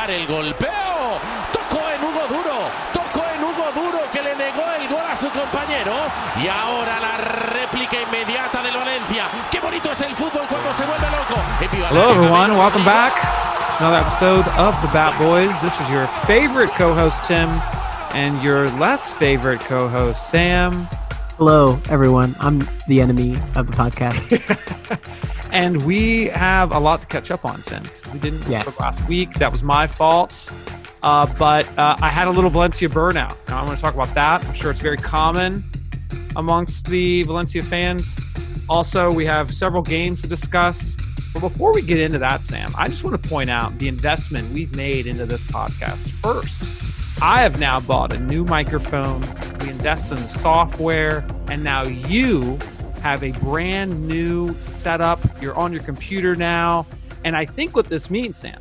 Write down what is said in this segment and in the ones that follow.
pegar el golpeo. Tocó en Hugo Duro, tocó en Hugo Duro que le negó el gol a su compañero. Y ahora la réplica inmediata del Valencia. Qué bonito es el fútbol cuando se vuelve loco. Hello, everyone. Welcome back. Another episode of the Bat Boys. This is your favorite co-host Tim, and your less favorite co-host Sam. Hello, everyone. I'm the enemy of the podcast. and we have a lot to catch up on, Sam. We didn't yes. last week. That was my fault. Uh, but uh, I had a little Valencia burnout. Now I want to talk about that. I'm sure it's very common amongst the Valencia fans. Also, we have several games to discuss. But before we get into that, Sam, I just want to point out the investment we've made into this podcast. First, I have now bought a new microphone. We invested in the software, and now you have a brand new setup. You're on your computer now. And I think what this means, Sam,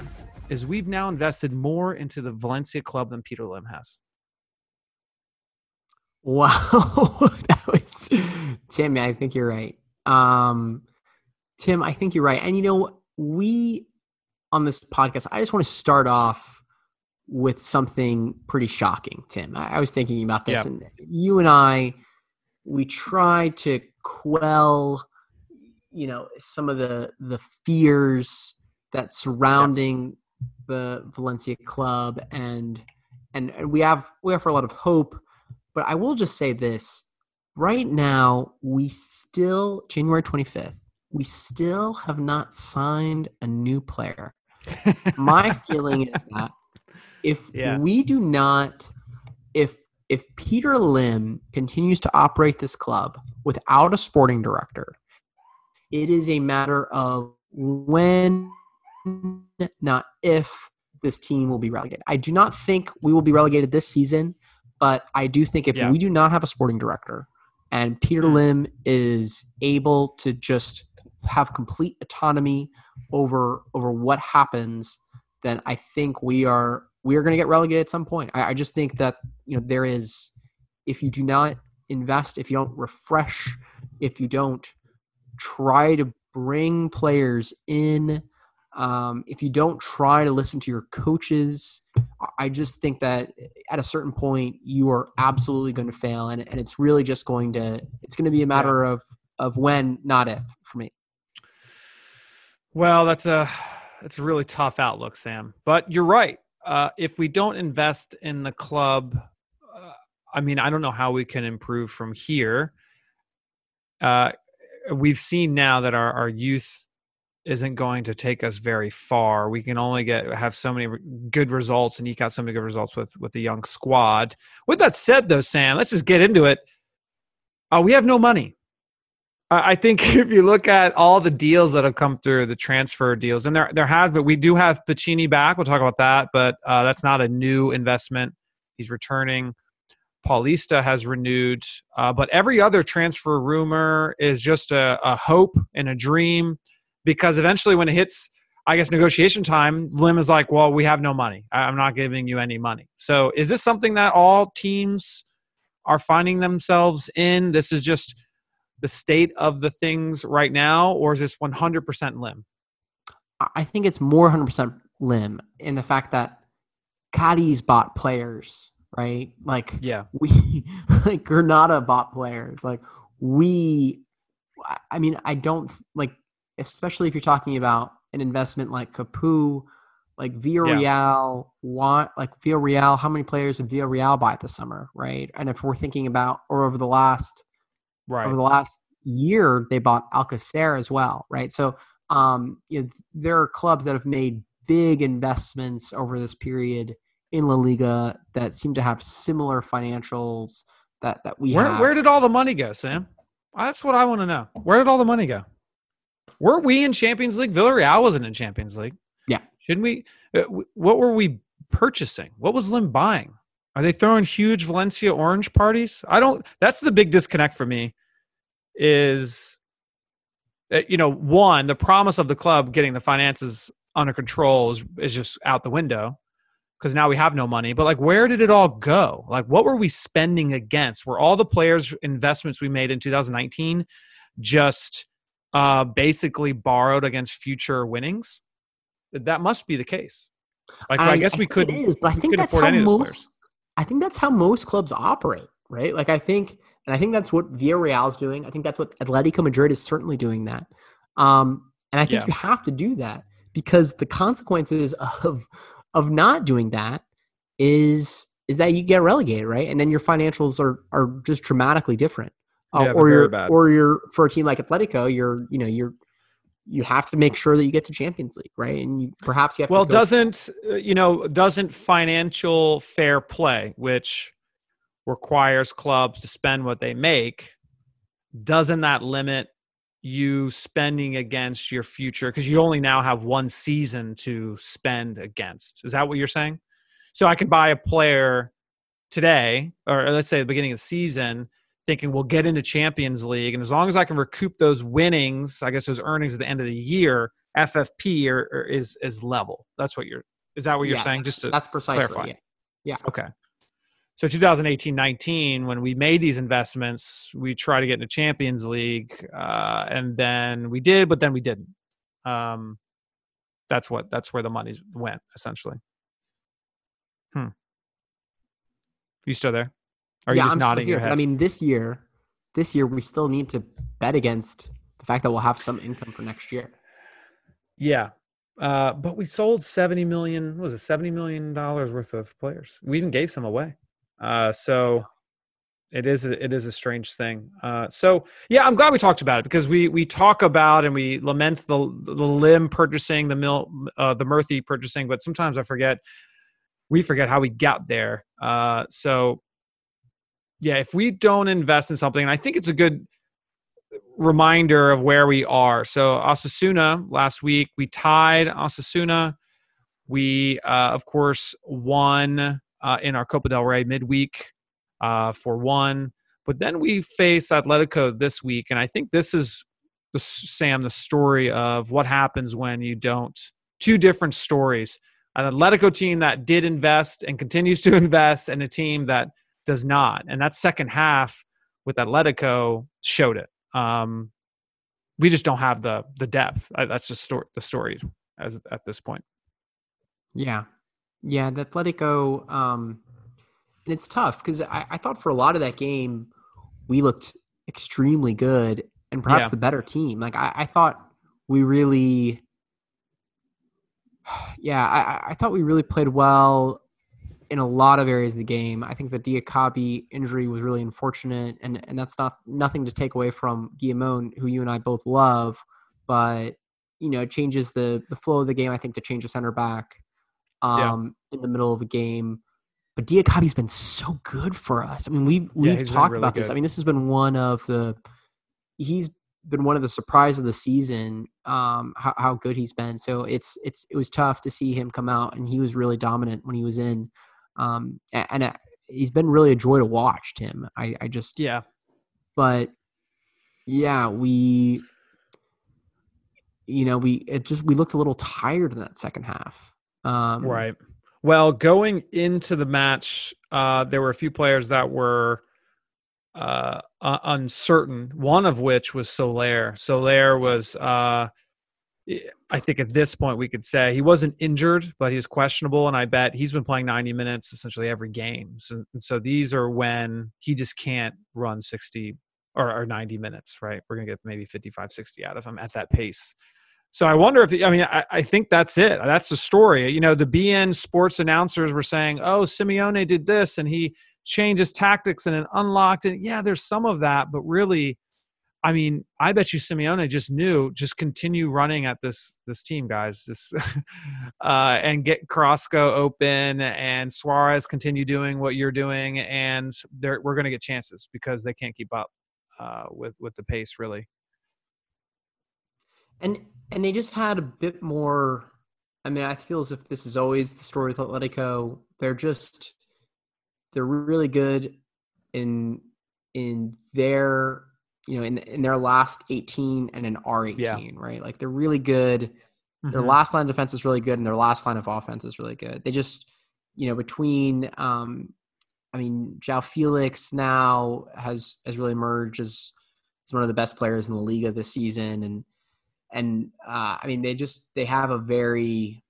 is we've now invested more into the Valencia club than Peter Lim has. Wow. that was Tim, I think you're right. Um Tim, I think you're right. And you know, we on this podcast, I just want to start off with something pretty shocking, Tim. I, I was thinking about this, and you and I, we tried to quell, you know, some of the the fears that surrounding the Valencia club, and and we have we offer a lot of hope. But I will just say this: right now, we still January twenty fifth we still have not signed a new player. My feeling is that if yeah. we do not, if if Peter Lim continues to operate this club without a sporting director, it is a matter of when, not if, this team will be relegated. I do not think we will be relegated this season, but I do think if yeah. we do not have a sporting director and Peter hmm. Lim is able to just have complete autonomy over over what happens, then I think we are we are going to get relegated at some point. I, I just think that you know there is if you do not invest, if you don't refresh, if you don't try to bring players in, um, if you don't try to listen to your coaches, I just think that at a certain point you are absolutely going to fail, and, and it's really just going to it's going to be a matter of of when, not if, for me. Well, that's a that's a really tough outlook, Sam. But you're right. Uh, if we don't invest in the club, I mean, I don't know how we can improve from here. Uh, we've seen now that our, our youth isn't going to take us very far. We can only get have so many good results and eke out so many good results with with the young squad. With that said, though, Sam, let's just get into it. Uh, we have no money. I think if you look at all the deals that have come through, the transfer deals, and there there have, but we do have Piccini back. We'll talk about that, but uh, that's not a new investment. He's returning. Paulista has renewed, uh, but every other transfer rumor is just a, a hope and a dream, because eventually, when it hits, I guess negotiation time, Lim is like, "Well, we have no money. I'm not giving you any money." So, is this something that all teams are finding themselves in? This is just the state of the things right now, or is this 100% lim? I think it's more 100% lim in the fact that Cadiz bought players, right? Like, yeah, we like Granada bought players. Like, we, I mean, I don't like, especially if you're talking about an investment like Capoue, like Villarreal yeah. want like Villarreal. How many players did Villarreal buy this summer, right? And if we're thinking about or over the last Right. Over the last year, they bought Alcacer as well, right? So, um, you know, there are clubs that have made big investments over this period in La Liga that seem to have similar financials that that we where, have. Where did all the money go, Sam? That's what I want to know. Where did all the money go? Weren't we in Champions League? Villarreal wasn't in Champions League. Yeah. Shouldn't we? Uh, what were we purchasing? What was Lim buying? Are they throwing huge Valencia orange parties? I don't. That's the big disconnect for me. Is uh, you know one the promise of the club getting the finances under control is is just out the window because now we have no money. But like, where did it all go? Like, what were we spending against? Were all the players' investments we made in 2019 just uh, basically borrowed against future winnings? That must be the case. Like I, I guess we could. Is, but I think that's how most. I think that's how most clubs operate, right? Like I think, and I think that's what Villarreal is doing. I think that's what Atletico Madrid is certainly doing that. Um, and I think yeah. you have to do that because the consequences of of not doing that is is that you get relegated, right? And then your financials are are just dramatically different. Uh, yeah, or you're bad. or you're for a team like Atletico, you're you know you're you have to make sure that you get to Champions League, right? And you, perhaps you have to well, doesn't uh, you know doesn't financial fair play, which requires clubs to spend what they make, doesn't that limit you spending against your future because you only now have one season to spend against? Is that what you're saying? So I can buy a player today, or let's say the beginning of the season, thinking we'll get into Champions League, and as long as I can recoup those winnings, I guess those earnings at the end of the year, FFP are, is is level. That's what you're. Is that what you're yeah, saying? Just to that's precisely. Clarify. Yeah. yeah. Okay. So 2018-19, when we made these investments, we tried to get into Champions League, uh, and then we did, but then we didn't. Um, that's what that's where the money went essentially. Hmm. You still there? Or are yeah, you just I'm nodding here, your head? I mean, this year, this year we still need to bet against the fact that we'll have some income for next year. Yeah, uh, but we sold seventy million. was it seventy million dollars worth of players? We even gave some away. Uh, so it is a, it is a strange thing. Uh, so yeah, I'm glad we talked about it because we we talk about and we lament the the Lim purchasing, the mill, uh, the Murthy purchasing, but sometimes I forget we forget how we got there. Uh, so yeah, if we don't invest in something, and I think it's a good reminder of where we are. So Osasuna last week, we tied Osasuna. We, uh, of course, won uh, in our Copa del Rey midweek uh, for one. But then we face Atletico this week, and I think this is the Sam the story of what happens when you don't. Two different stories: an Atletico team that did invest and continues to invest, and a team that does not. And that second half with Atletico showed it. Um, we just don't have the the depth. That's just the story as at this point. Yeah, yeah. The Atletico, um, and it's tough because I, I, thought for a lot of that game we looked extremely good and perhaps yeah. the better team. Like I, I thought we really, yeah, I, I thought we really played well in a lot of areas of the game. I think the Diakhaby injury was really unfortunate, and and that's not nothing to take away from Guillamon, who you and I both love, but you know, it changes the the flow of the game. I think to change a center back um, yeah. in the middle of a game. But Diakhaby's been so good for us. I mean, we we've yeah, talked really about good. this. I mean, this has been one of the he's been one of the surprise of the season. Um, how, how good he's been. So it's it's it was tough to see him come out, and he was really dominant when he was in. Um, and, uh, he's been really a joy to watch him. I, I just yeah, but yeah, we you know we it just we looked a little tired in that second half. Um, right. Well, going into the match, uh, there were a few players that were uh, uncertain. One of which was Soler. Soler was uh, I think at this point we could say he wasn't injured, but he was questionable, and I bet he's been playing 90 minutes essentially every game. So, so these are when he just can't run 60 or, or 90 minutes, right? We're gonna get maybe 55, 60 out of him at that pace. So I wonder if I mean I, I think that's it. That's the story. You know, the beIN sports announcers were saying, "Oh, Simeone did this, and he changed his tactics and it unlocked it." Yeah, there's some of that, but really I mean, I bet you Simeone just knew just continue running at this this team, guys. Just uh, and get Carrasco open and Suarez continue doing what you're doing, and we're going to get chances because they can't keep up uh, with with the pace, really. And and they just had a bit more. I mean, I feel as if this is always the story with Atletico. They're just they're really good in in their you know, in in their last 18 and an R18, yeah. right? Like they're really good. Mm-hmm. Their last line of defense is really good, and their last line of offense is really good. They just, you know, between, um, I mean, João Felix now has has really emerged as as one of the best players in the Liga this season, and and uh, I mean, they just they have a very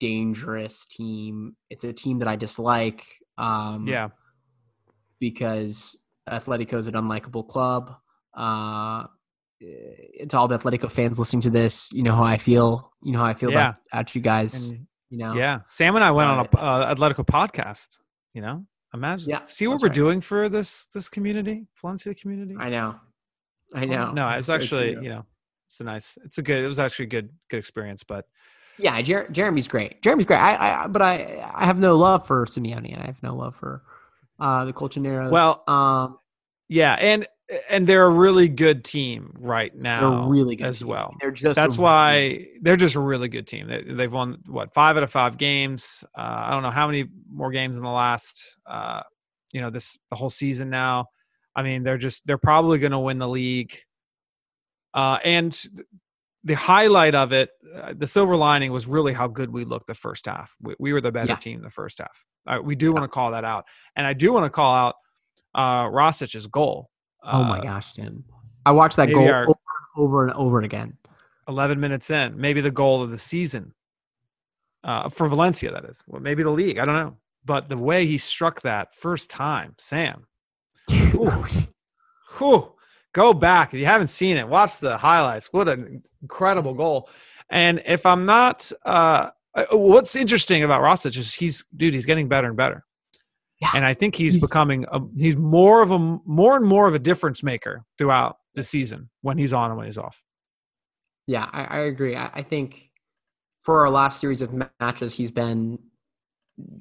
dangerous team. It's a team that I dislike. Um, Yeah. because Atletico is an unlikable club. Uh, to all the Atletico fans listening to this, you know how I feel. You know how I feel Yeah. about, about you guys. And you know, yeah, Sam and I went on a uh, Atletico podcast. You know, imagine Yeah, see what we're right. doing for this this community, Valencia community. I know, I know. No, it's so actually true. you know, it's a nice, it's a good, it was actually a good good experience. But yeah. Jer- Jeremy's great. Jeremy's great. I, I, but I, I have no love for Simeone, and I have no love for uh, the Colchoneros. Well, um, yeah, and and they're a really good team right now they're really good as team. well. They're just That's why they're just a really good team. They, they've won what five out of five games. Uh, I don't know how many more games in the last, uh, you know, this the whole season now. I mean, they're just they're probably going to win the league. Uh, and the highlight of it, uh, the silver lining was really how good we looked the first half. We, we were the better Yeah. team the first half. Uh, we do want to call that out, and I do want to call out uh, Racic's goal. Oh my Uh, gosh, Tim! I watched that goal our- over, over and over again. 11 minutes in, maybe the goal of the season uh, for Valencia, that is. Well, maybe the league. I don't know. But the way he struck that first time, Sam, whew, go back. If you haven't seen it, watch the highlights. What an incredible goal. And if I'm not, uh, uh, what's interesting about Racic is he's, dude, he's getting better and better. Yeah. And I think he's, He's- becoming, a, he's more of a, more and more of a difference maker throughout the season when he's on and when he's off. Yeah, I, I agree. I, I think for our last series of matches, he's been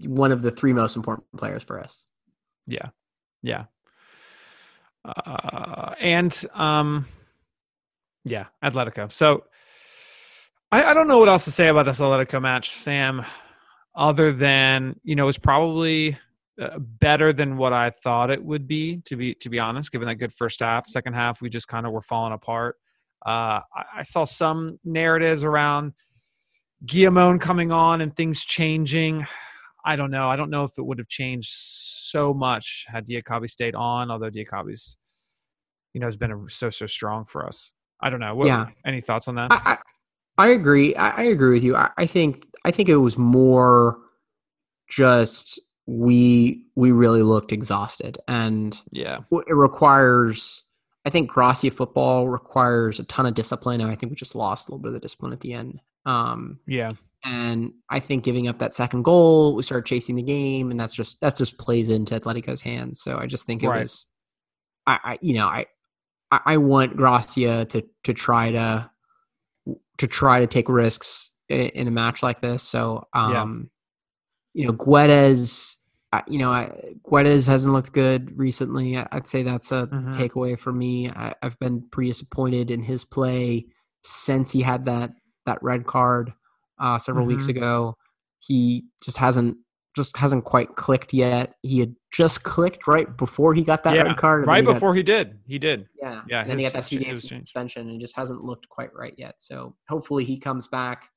one of the three most important players for us. Yeah. Yeah. Uh, and um, yeah, Atletico. So I, I don't know what else to say about this Atletico match, Sam, other than you know it's probably uh, better than what I thought it would be. To be to be honest, given that good first half, second half we just kind of were falling apart. Uh, I, I saw some narratives around Guillamon coming on and things changing. I don't know. I don't know if it would have changed so much had Diakhaby stayed on, although Diakhaby's, you know, has been a, so so strong for us. I don't know. What, Yeah. Any thoughts on that? I, I, I agree. I, I agree with you. I, I think I think it was more just we we really looked exhausted, and yeah. it requires. I think Gracia football requires a ton of discipline, and I think we just lost a little bit of the discipline at the end. Um, Yeah. And I think giving up that second goal, we started chasing the game, and that's just that just plays into Atletico's hands. So I just think it Right. was, I, I you know I, I want Gracia to to try to to try to take risks in, a match like this. So um, you know Guedes, you know I, Guedes hasn't looked good recently. I'd say that's a Mhm. takeaway for me. I, I've been pretty disappointed in his play since he had that that red card uh, several weeks Mhm. ago. He just hasn't just hasn't quite clicked yet. He had just clicked right before he got that Yeah, red card. Right he got- before he did. He did. yeah, Yeah, And then he his- got that two game suspension and just hasn't looked quite right yet. So hopefully he comes back.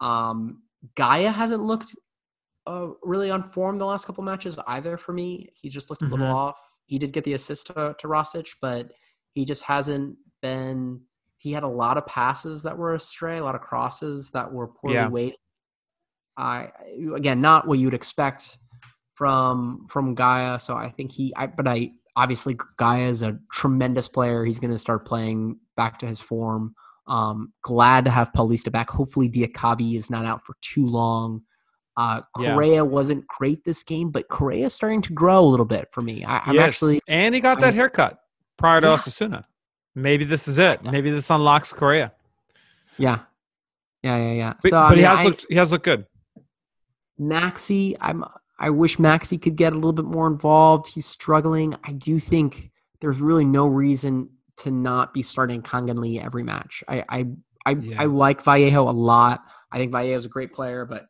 Um, Gaia hasn't looked uh, really on form the last couple matches either for me. He's just looked a little Mhm. off. He did get the assist to, to Racic, but he just hasn't been. He had a lot of passes that were astray, a lot of crosses that were poorly Yeah. weighted. I again, not what you'd expect from from Gaia. So I think he, I, but I obviously Gaia is a tremendous player. He's going to start playing back to his form. Um, glad to have Paulista back. Hopefully, Diakhaby is not out for too long. Uh, Yeah. Wasn't great this game, but Correa is starting to grow a little bit for me. I, I'm Yes. actually, And he got that I- haircut prior to Yeah. Osasuna. Maybe this is it. Yeah. Maybe this unlocks Correa. yeah, yeah, yeah, yeah. But, so, I but he has I- looked. He has looked good. Maxi, I'm I wish Maxi could get a little bit more involved. He's struggling. I do think there's really no reason to not be starting Kang-in Lee every match. I I I, Yeah. I like Vallejo a lot. I think Vallejo's a great player, but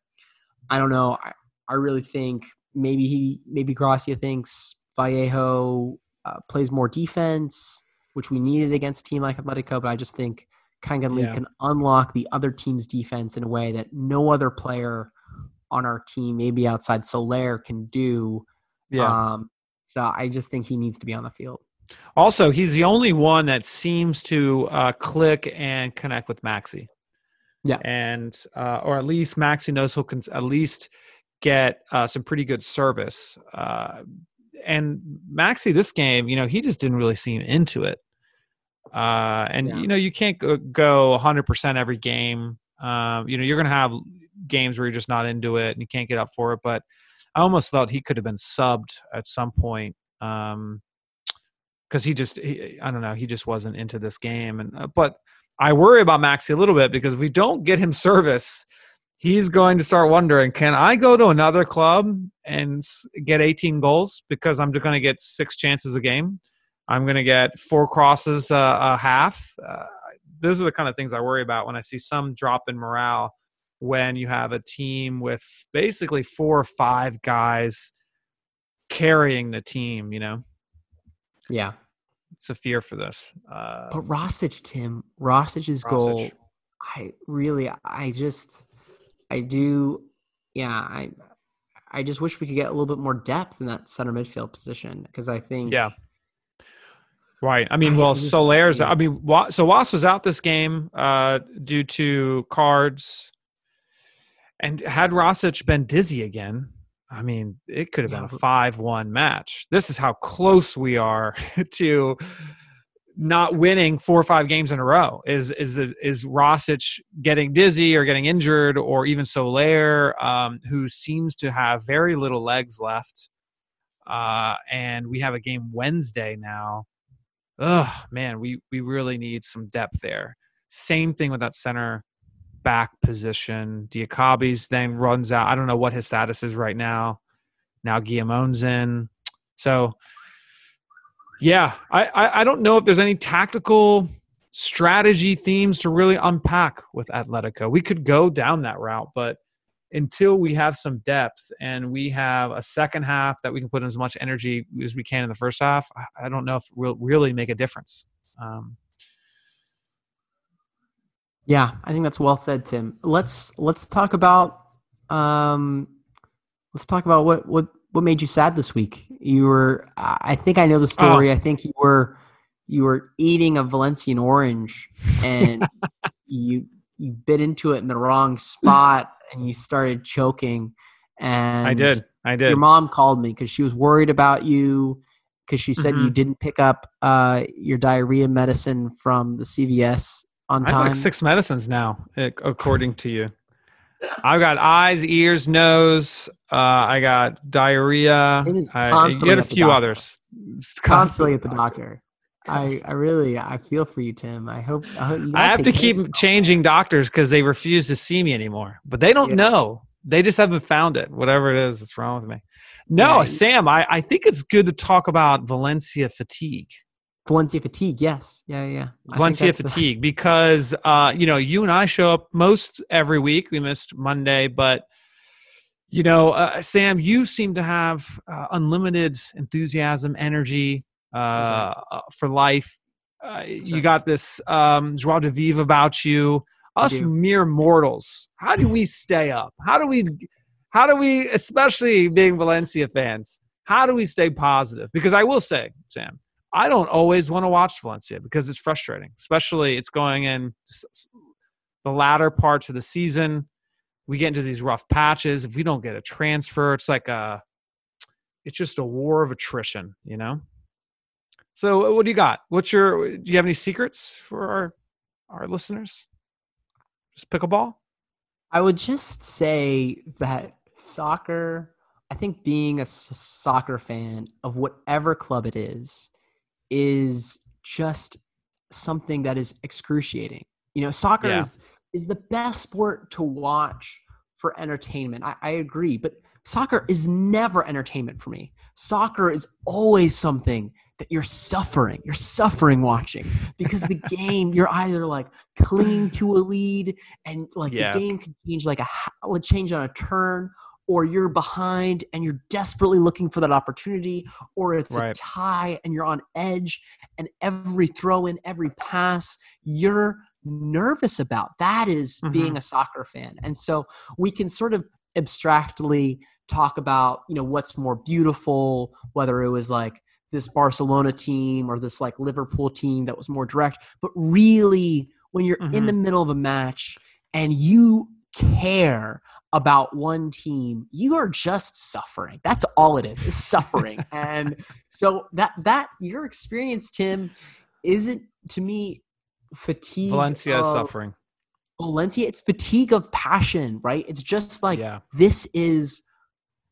I don't know. I, I really think maybe he maybe Gracia thinks Vallejo uh, plays more defense, which we needed against a team like Atletico, but I just think Kang-in Lee Yeah. can unlock the other team's defense in a way that no other player on our team, maybe outside Soler, can do. Um, so I just think he needs to be on the field. Also, he's the only one that seems to uh, click and connect with Maxi. Yeah. And, uh, or at least Maxi knows he'll cons- at least get uh, some pretty good service. And Maxi, this game, you know, he just didn't really seem into it. Uh, and, Yeah. you know, you can't go, go 100% every game. Um, you know, you're going to have games where you're just not into it and you can't get up for it. But I almost thought he could have been subbed at some point. Um, because he just, he, I don't know, he just wasn't into this game. And uh, but I worry about Maxi a little bit because if we don't get him service, he's going to start wondering, can I go to another club and get 18 goals because I'm just going to get six chances a game? I'm going to get four crosses uh, a half. Uh, those are the kind of things I worry about when I see some drop in morale when you have a team with basically four or five guys carrying the team, you know? Yeah. It's a fear for this. Uh, But Racic, Tim, Racic's goal, I really, I just, I do, yeah, I, I just wish we could get a little bit more depth in that center midfield position because I think, Yeah. Right. I mean, well, Soler's. I mean, so Was was out this game uh, due to cards, and had Racic been dizzy again, I mean, it could have been a five-one match. This is how close we are to not winning four or five games in a row. Is is is Racic getting dizzy or getting injured, or even Soler, um, who seems to have very little legs left? Uh, and we have a game Wednesday now oh man, we we really need some depth there. Same thing with that center back position. Diakhaby's then runs out. I don't know what his status is right now. Now Guillamon's in. So yeah, I, I I don't know if there's any tactical strategy themes to really unpack with Atletico. We could go down that route, but until we have some depth and we have a second half that we can put in as much energy as we can in the first half, I- don't know if it will really make a difference. Um, yeah, I think that's well said, Tim. Let's let's talk about, um, let's talk about what what what made you sad this week. You were, I think I know the story. I think you were you were eating a Valencian orange and you you bit into it in the wrong spot and you started choking. And I did. I did. Your mom called me because she was worried about you because she said you Mhm. didn't pick up uh, your diarrhea medicine from the CVS on time. I have like six medicines now, according to you. I've got eyes, ears, nose. Uh, I got diarrhea. It is I, you had a few others. It's constantly at the doctor. I, I really I feel for you, Tim. I hope I, hope you I have to keep changing doctors because they refuse to see me anymore. But they don't Yeah. know. They just haven't found it. Whatever it is, that's wrong with me. No, you- Sam, I, I think it's good to talk about Valencia fatigue. Valencia fatigue. Yes, yeah, yeah. I think Valencia that's the- fatigue because uh, you know you and I show up most every week. We missed Monday, but you know, uh, Sam, you seem to have uh, unlimited enthusiasm, energy uh, uh, for life. Uh, you right. got this um, joie de vivre about you. Us mere mortals, how do we stay up? How do we, how do we, especially being Valencia fans, how do we stay positive? Because I will say, Sam, I don't always want to watch Valencia because it's frustrating, especially it's going in the latter parts of the season. We get into these rough patches. If we don't get a transfer, it's like a, it's just a war of attrition, you know. So, uh, what do you got? What's your? Do you have any secrets for our our listeners? Just pickleball. I would just say that soccer, I think being a soccer fan of whatever club it is, is just something that is excruciating. You know, soccer Yeah. is is the best sport to watch for entertainment. I, I agree, but soccer is never entertainment for me. Soccer is always something that you're suffering. You're suffering watching because the game you're either like clinging to a lead and like Yeah. the game can change like a would change on a turn or you're behind and you're desperately looking for that opportunity or it's a tie and you're on edge and every throw in every pass you're nervous about that is Mm-hmm. being a soccer fan and so we can sort of abstractly talk about you know what's more beautiful whether it was like this Barcelona team or this like Liverpool team that was more direct but really when you're in Mhm. the middle of a match and you care about one team, you are just suffering. That's all it is, is suffering. and so that that your experience, Tim, isn't to me fatigue. Valencia is suffering. Valencia, it's fatigue of passion, right? It's just like Yeah. this is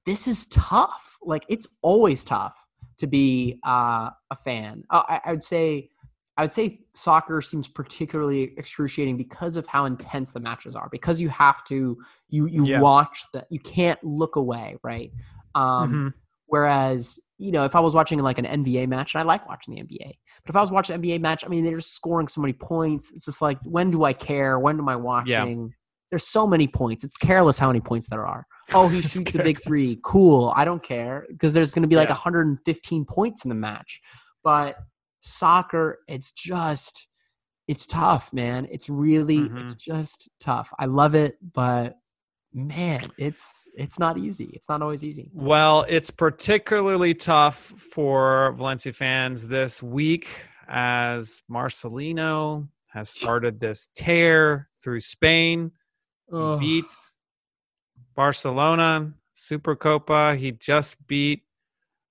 this is tough. Like it's always tough to be uh, a fan. Uh, I, I would say I would say soccer seems particularly excruciating because of how intense the matches are. Because you have to you you Yeah. watch that you can't look away, right? Um, Mhm. Whereas, you know, if I was watching like an NBA match, and I like watching the NBA, but if I was watching an NBA match, I mean, they're just scoring so many points. It's just like, when do I care? When am I watching? There's so many points. It's careless how many points there are. Oh, he shoots a big three. Cool. I don't care because there's going to be like Yeah. 115 points in the match. But soccer, it's just, it's tough, man. It's really, Mhm. it's just tough. I love it, but man, it's it's not easy. It's not always easy. Well, it's particularly tough for Valencia fans this week as Marcelino has started this tear through Spain. Ugh. beats Barcelona, Supercopa. He just beat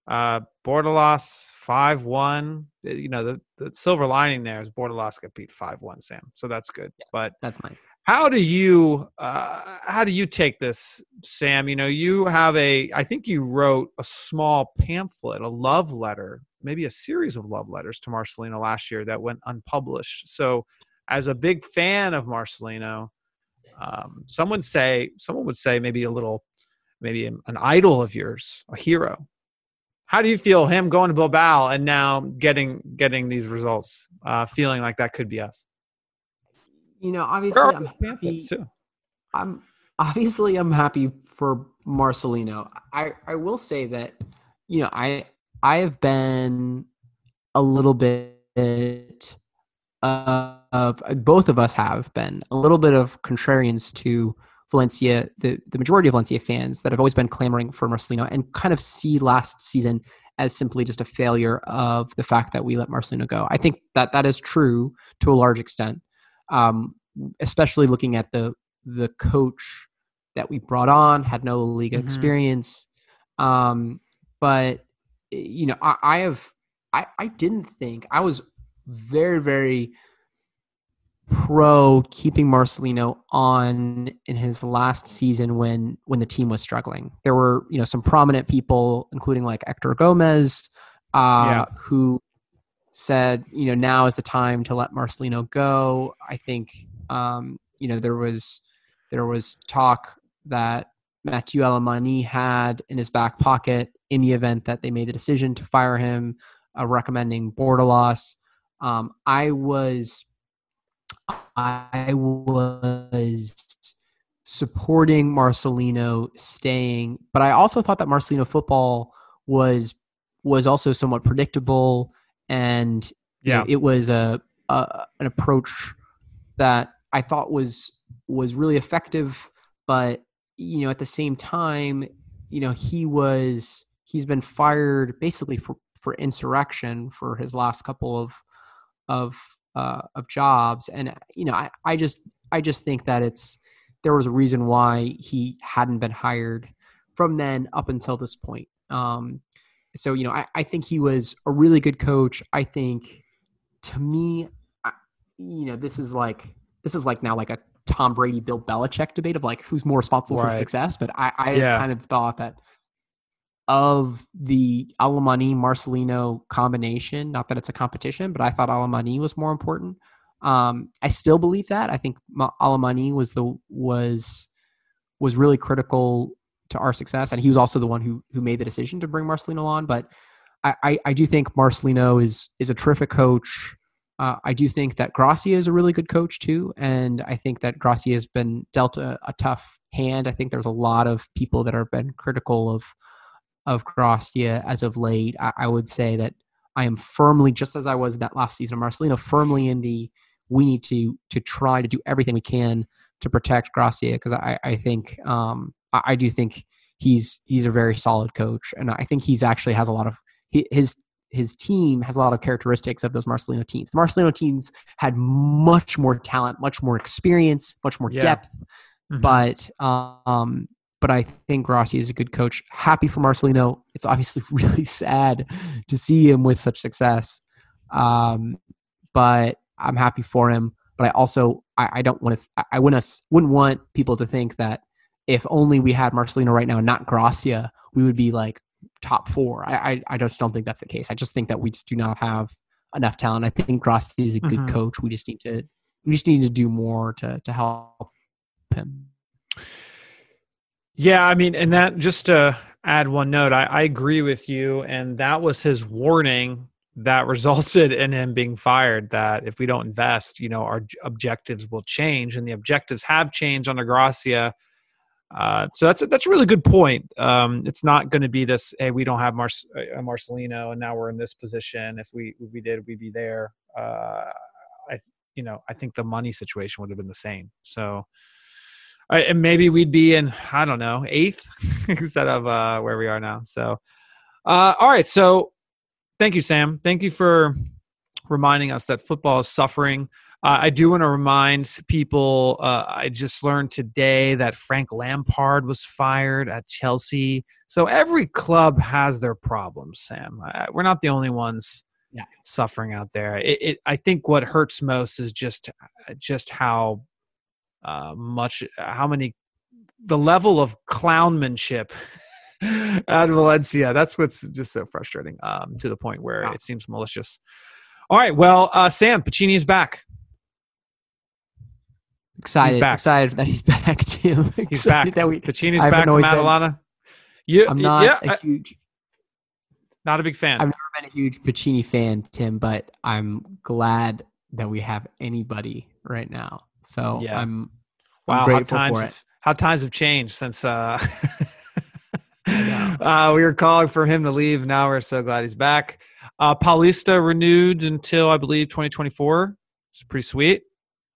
uh, Bordalas 5 1. You know, the, the silver lining there is Bordalas got beat 5 1, Sam. So that's good. But That's nice. how do you uh, how do you take this sam you know you have a i think you wrote a small pamphlet a love letter maybe a series of love letters to marcelino last year that went unpublished so as a big fan of marcelino um, someone say someone would say maybe a little maybe an, an idol of yours a hero how do you feel him going to bilbao and now getting getting these results uh, feeling like that could be us You know, obviously, I'm happy. too? I'm obviously I'm happy for Marcelino. I I will say that you know I I have been a little bit uh, of both of us have been a little bit of contrarians to Valencia, the the majority of Valencia fans that have always been clamoring for Marcelino and kind of see last season as simply just a failure of the fact that we let Marcelino go. I think that that is true to a large extent, um, especially looking at the the coach that we brought on had no Liga Mhm. experience. Um, but you know, I, I have I, I didn't think I was very, very pro keeping Marcelino on in his last season when when the team was struggling. There were, you know, some prominent people, including like Hector Gomez, uh, Yeah. who said, you know, now is the time to let Marcelino go. I think um, you know, there was there was talk that Mateu Alemany had in his back pocket in the event that they made the decision to fire him, uh, recommending Bordalas. Um, I was, I was supporting Marcelino staying, but I also thought that Marcelino football was was also somewhat predictable, and you know, Yeah. it was a, a an approach that I thought was was really effective, but you know at the same time, you know he was he's been fired basically for for insurrection for his last couple of of uh, of jobs, and you know I, I just I just think that it's there was a reason why he hadn't been hired from then up until this point. Um, so you know I, I think he was a really good coach. I think to me, I, you know this is like this is like now like a Tom Brady Bill Belichick debate of like who's more responsible for success. But I, I Yeah. kind of thought that of the Alemany Marcelino combination, not that it's a competition, but I thought Alemany was more important. Um, I still believe that. I think Ma- Alemany was the was was really critical to our success, and he was also the one who who made the decision to bring Marcelino on. But I, I, I do think Marcelino is is a terrific coach. Uh, I do think that Gracia is a really good coach too, and I think that Gracia has been dealt a, a tough hand. I think there's a lot of people that have been critical of of Gracia as of late. I, I would say that I am firmly, just as I was that last season of Marcelino, firmly in the we need to to try to do everything we can to protect Gracia because I, I think um, I, I do think he's he's a very solid coach, and I think he's actually has a lot of he, his his team has a lot of characteristics of those Marcelino teams. The Marcelino teams had much more talent, much more experience, much more Yeah. depth, Mhm. but um, but I think Rossi is a good coach. Happy for Marcelino. It's obviously really sad to see him with such success, um, but I'm happy for him. But I also I, I don't want to. I, wouldn't wouldn't want people to think that if only we had Marcelino right now and not Gracia, we would be like top four. I, I I just don't think that's the case. I just think that we just do not have enough talent. I think Gracia is a good Mhm. coach. We just need to we just need to do more to to help him. Yeah, I mean, and that just to add one note, I, I agree with you, and that was his warning that resulted in him being fired. That if we don't invest, you know, our objectives will change, and the objectives have changed under Gracia. Uh, so that's a, that's a really good point. Um, it's not going to be this. Hey, we don't have Mar- uh, Marcelino, and now we're in this position. If we if we did, we'd be there. Uh, I you know I think the money situation would have been the same. So. Uh, and maybe we'd be in I don't know eighth instead of uh, where we are now. So, uh, all right. So, thank you, Sam. Thank you for reminding us that football is suffering. Uh, I do want to remind people. Uh, I just learned today that Frank Lampard was fired at Chelsea. So every club has their problems, Sam. Uh, we're not the only ones Yeah. suffering out there. It, it, I think what hurts most is just just how uh, much how many the level of clownmanship at Valencia. That's what's just so frustrating um, to the point where Wow. it seems malicious. All right, well, uh, Sam Piccini is back. Excited, back. excited that he's back too. He's back. That we, Piccini's I haven't back from always been- Atalanta. You, I'm not yeah, a huge, not a big fan. I've never been a huge Piccini fan, Tim, but I'm glad that we have anybody right now. So Yeah. I'm, wow, I'm how grateful times for it. have, how times have changed since uh, uh, we were calling for him to leave. Now we're so glad he's back. Uh, Paulista renewed until I believe 2024. It's pretty sweet.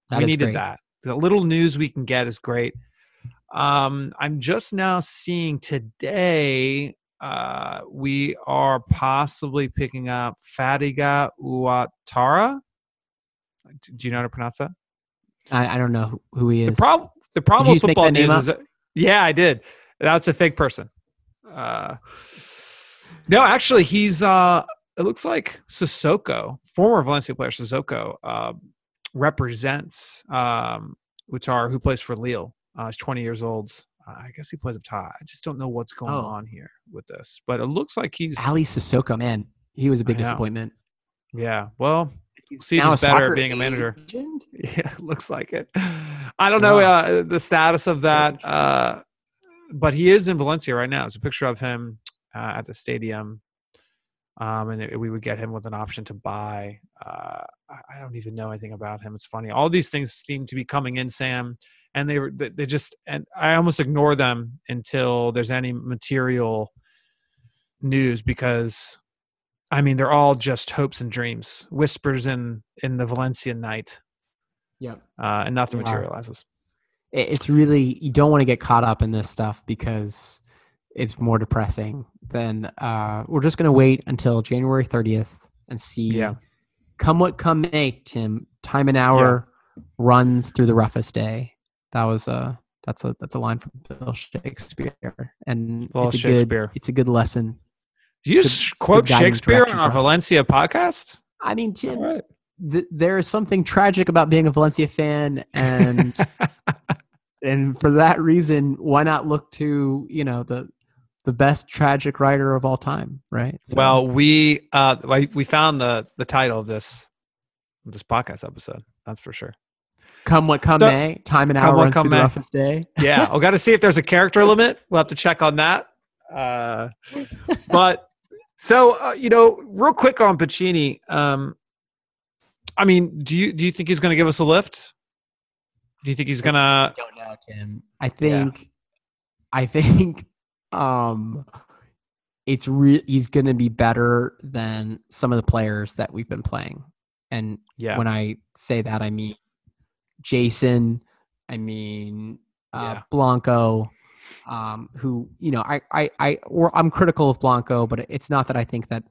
That we needed great. that. The little news we can get is great. Um, I'm just now seeing today uh, we are possibly picking up Fadiga Uatara. Do you know how to pronounce that? I, I don't know who- he is. The problem, the problem with football news is that, yeah, I did. That's a fake person. Uh, no, actually, he's. Uh, it looks like Sissoko, former Valencia player Sissoko, uh, represents um, Utar, who plays for Lille. Uh, he's 20 years old. Uh, I guess he plays up top. I just don't know what's going Oh. on here with this, but it looks like he's. Ali Sissoko, man, he was a big disappointment. Yeah, well, see if Now a better at being a manager. agent? Yeah, looks like it. I don't know uh, the status of that, uh, but he is in Valencia right now. There's a picture of him uh, at the stadium, um, and it, we would get him with an option to buy. Uh, I I don't even know anything about him. It's funny. All these things seem to be coming in, Sam, and they were they they just and I almost ignore them until there's any material news because. I mean, they're all just hopes and dreams, whispers in in the Valencian night Yep. uh, and nothing materializes. It's really you don't want to get caught up in this stuff because it's more depressing. Then uh, we're just gonna wait until January 30th and see. Yeah. Come what come may, Tim. Time and hour runs through the roughest day. That was a that's a that's a line from Bill Shakespeare, and Well, it's a Shakespeare. good it's a good lesson. Did you just good- it's quote good guiding Shakespeare on our for. Valencia podcast? I mean, Tim, All right. th- there is something tragic about being a Valencia fan, and and for that reason, why not look to you know the the best tragic writer of all time, right? So- well, we uh, we we found the the title of this this podcast episode. That's for sure. come what come So- may, time and Come hour what runs come through the may. roughest day. Yeah, we got to see if there's a character limit. We'll have to check on that. Uh, but so uh, you know, real quick on Piccini. Um, I mean, do you do you think he's going to give us a lift? Do you think he's going to? don't know, Tim. I think, I think, um, it's re- he's going to be better than some of the players that we've been playing. And Yeah. when I say that, I mean Jason, I mean uh, Yeah. Blanco, um, who you know, I, I, I, or I'm critical of Blanco, but it's not that I think that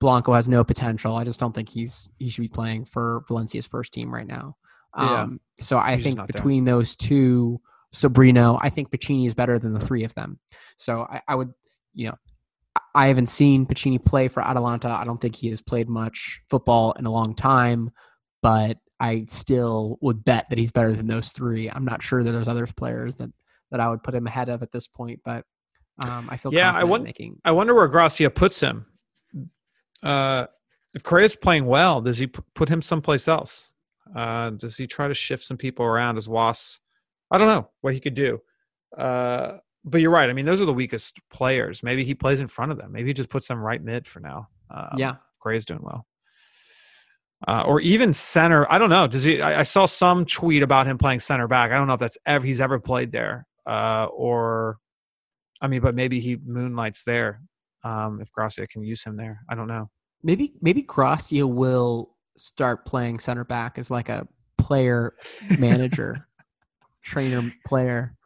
Blanco has no potential. I just don't think he's he should be playing for Valencia's first team right now. Yeah. Um, so I He's think not there. between those two, Sobrino, I think Piccini is better than the three of them. So I, I would, you know, I- I haven't seen Piccini play for Atalanta. I don't think he has played much football in a long time, but I still would bet that he's better than those three. I'm not sure that there's other players that that I would put him ahead of at this point, but um, I feel Yeah, I wouldn't- making. I wonder where Gracia puts him. Uh, if Correa's playing well, does he p- put him someplace else? Uh, does he try to shift some people around as Was? I don't know what he could do. Uh, but you're right. I mean, those are the weakest players. Maybe he plays in front of them. Maybe he just puts them right mid for now. Um, Yeah. Correa's doing well. Uh, or even center. I don't know. Does he? I, I saw some tweet about him playing center back. I don't know if that's ever he's ever played there. Uh, or, I mean, but maybe he moonlights there. Um, if Gracia can use him there, I don't know. Maybe maybe Gracia will start playing center back as like a player manager, trainer player.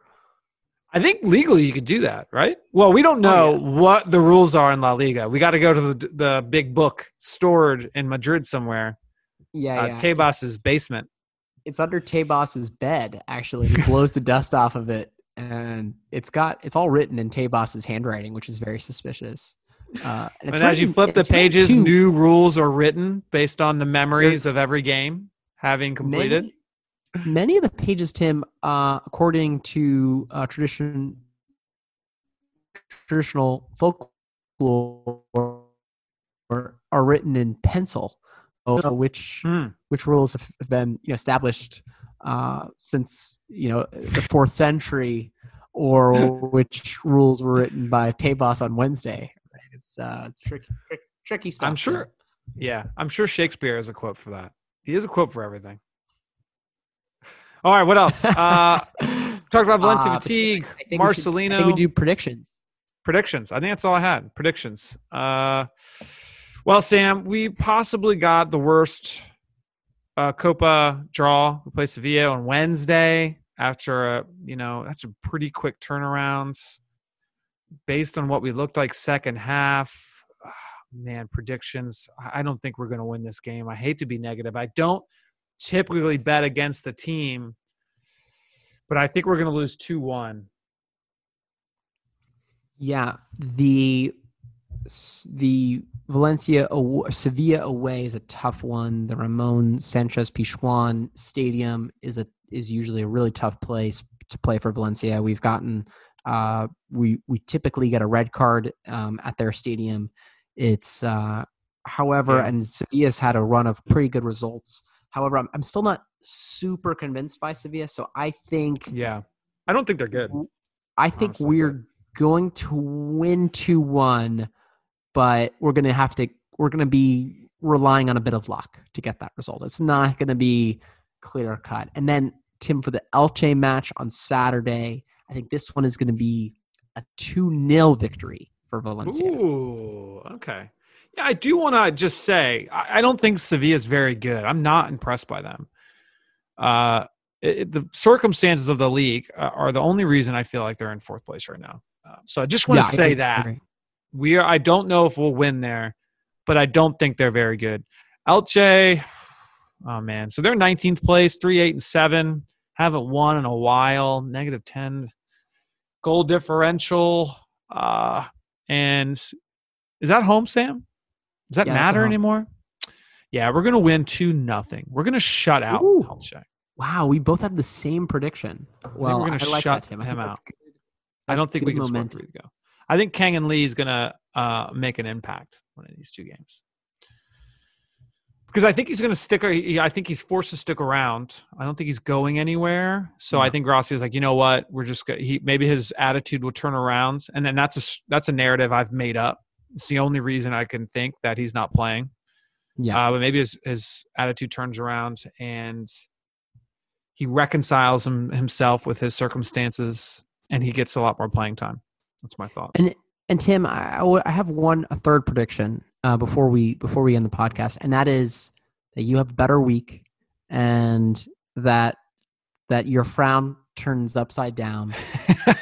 I think legally you could do that, right? Well, we don't know Oh, yeah. what the rules are in La Liga. We got to go to the, the big book stored in Madrid somewhere, Yeah, uh, yeah. Tebas's basement. it's under Tebas's bed actually. He blows the dust off of it, and it's got it's all written in Tebas's handwriting, which is very suspicious. Uh, And, it's as you flip the pages, new rules are written based on the memories of every game having completed. Many, many of the pages, Tim, uh, according to uh, tradition, traditional folklore, are written in pencil, uh, which Hmm. which rules have have been you know, established uh, since you know the fourth century, or which rules were written by Tebas on Wednesday. Right? It's uh, it's tricky, trick, tricky stuff. I'm sure. Tim. Yeah, I'm sure Shakespeare is a quote for that. He is a quote for everything. All right, what else? Uh, talked about Valencia Uh, fatigue, I think we should- I Marcelino. think we do predictions. predictions. I think that's all I had. Predictions. Uh, well, Sam, we possibly got the worst uh, Copa draw. We play Sevilla on Wednesday after a, you know, that's a pretty quick turnaround based on what we looked like second half. Man, predictions. I don't think we're going to win this game. I hate to be negative. I don't typically bet against the team, but I think we're going to lose 2 1. Yeah, the the Valencia Sevilla away is a tough one. The Ramon Sanchez Pizjuan Stadium is a is usually a really tough place to play for Valencia. We've gotten uh, we we typically get a red card um, at their stadium. It's uh, however, Yeah. and Sevilla's had a run of pretty good results. However, I'm, I'm still not super convinced by Sevilla, so I think Yeah. I don't think they're good. I think honestly. we're going to win 2 1, but we're going to have to, we're going to be relying on a bit of luck to get that result. It's not going to be clear cut. And then, Tim, for the Elche match on Saturday, I think this one is going to be a 2 0 victory for Valencia. Ooh, okay. Yeah, I do want to just say I, I don't think Sevilla is very good. I'm not impressed by them. Uh, it, the circumstances of the league uh, are the only reason I feel like they're in fourth place right now. Uh, so I just want to I say agree, that agree. We are. I don't know if we'll win there, but I don't think they're very good. Elche, oh man, so they're 19th place, three, eight, and seven. Haven't won in a while. Negative 10 goal differential. Uh, and is that home, Sam? Does that Yeah, matter anymore? Yeah, we're gonna win two nothing. We're gonna shut out Ooh. Elche. Wow, we both have the same prediction. Well, we're gonna I like shut that, Tim. I him out. good. I don't think we can momentum. score three to go. I think Kang-in Lee is gonna uh, make an impact one of these two games because I think he's gonna stick. I think he's forced to stick around. I don't think he's going anywhere. So I think think is like, you know what? We're just gonna, he maybe his attitude will turn around, and then that's a that's a narrative I've made up. It's the only reason I can think that he's not playing. Yeah. Uh, but maybe his his attitude turns around and he reconciles him, himself with his circumstances, and he gets a lot more playing time. That's my thought. And and Tim, I, I have one a third prediction uh, before we before we end the podcast, and that is that you have a better week, and that that your frown turns upside down,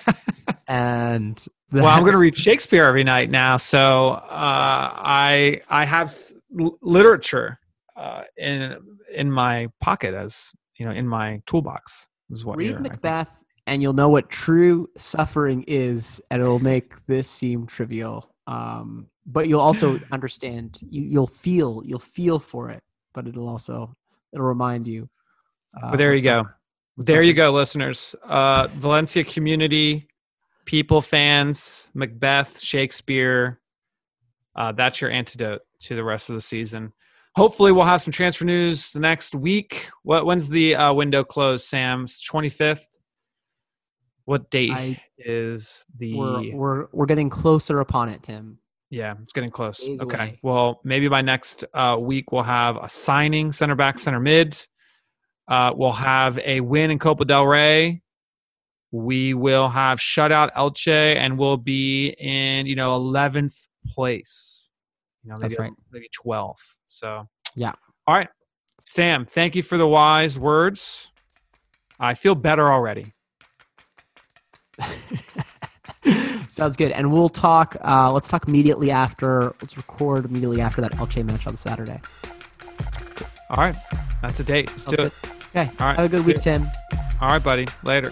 and well, I'm going to read Shakespeare every night now, so uh, I I have literature uh, in in my pocket as you know in my toolbox. Is what read Macbeth, and you'll know what true suffering is, and it'll make this seem trivial. Um, but you'll also understand. You, you'll feel. You'll feel for it, but it'll also it'll remind you. Uh, but there you go. There you go, listeners. Uh, Valencia community, people, fans, Macbeth, Shakespeare. Uh, that's your antidote to the rest of the season. Hopefully, we'll have some transfer news the next week. What when's the uh, window close, Sam? Twenty fifth. What date I, is the? We're, we're we're getting closer upon it, Tim. Yeah, it's getting close. Days okay. Away. Well, maybe by next uh, week we'll have a signing center back, center mid. Uh, we'll have a win in Copa del Rey. We will have shutout Elche, and we'll be in you know eleventh place. You know, maybe, That's right. Maybe twelfth. So yeah. All right, Sam. Thank you for the wise words. I feel better already. Sounds good. And we'll talk. Uh, let's talk immediately after. Let's record immediately after that Elche match on Saturday. All right, that's a date. Let's Sounds do good. it. Okay. All right. Have a good week, Tim. All right, buddy. Later.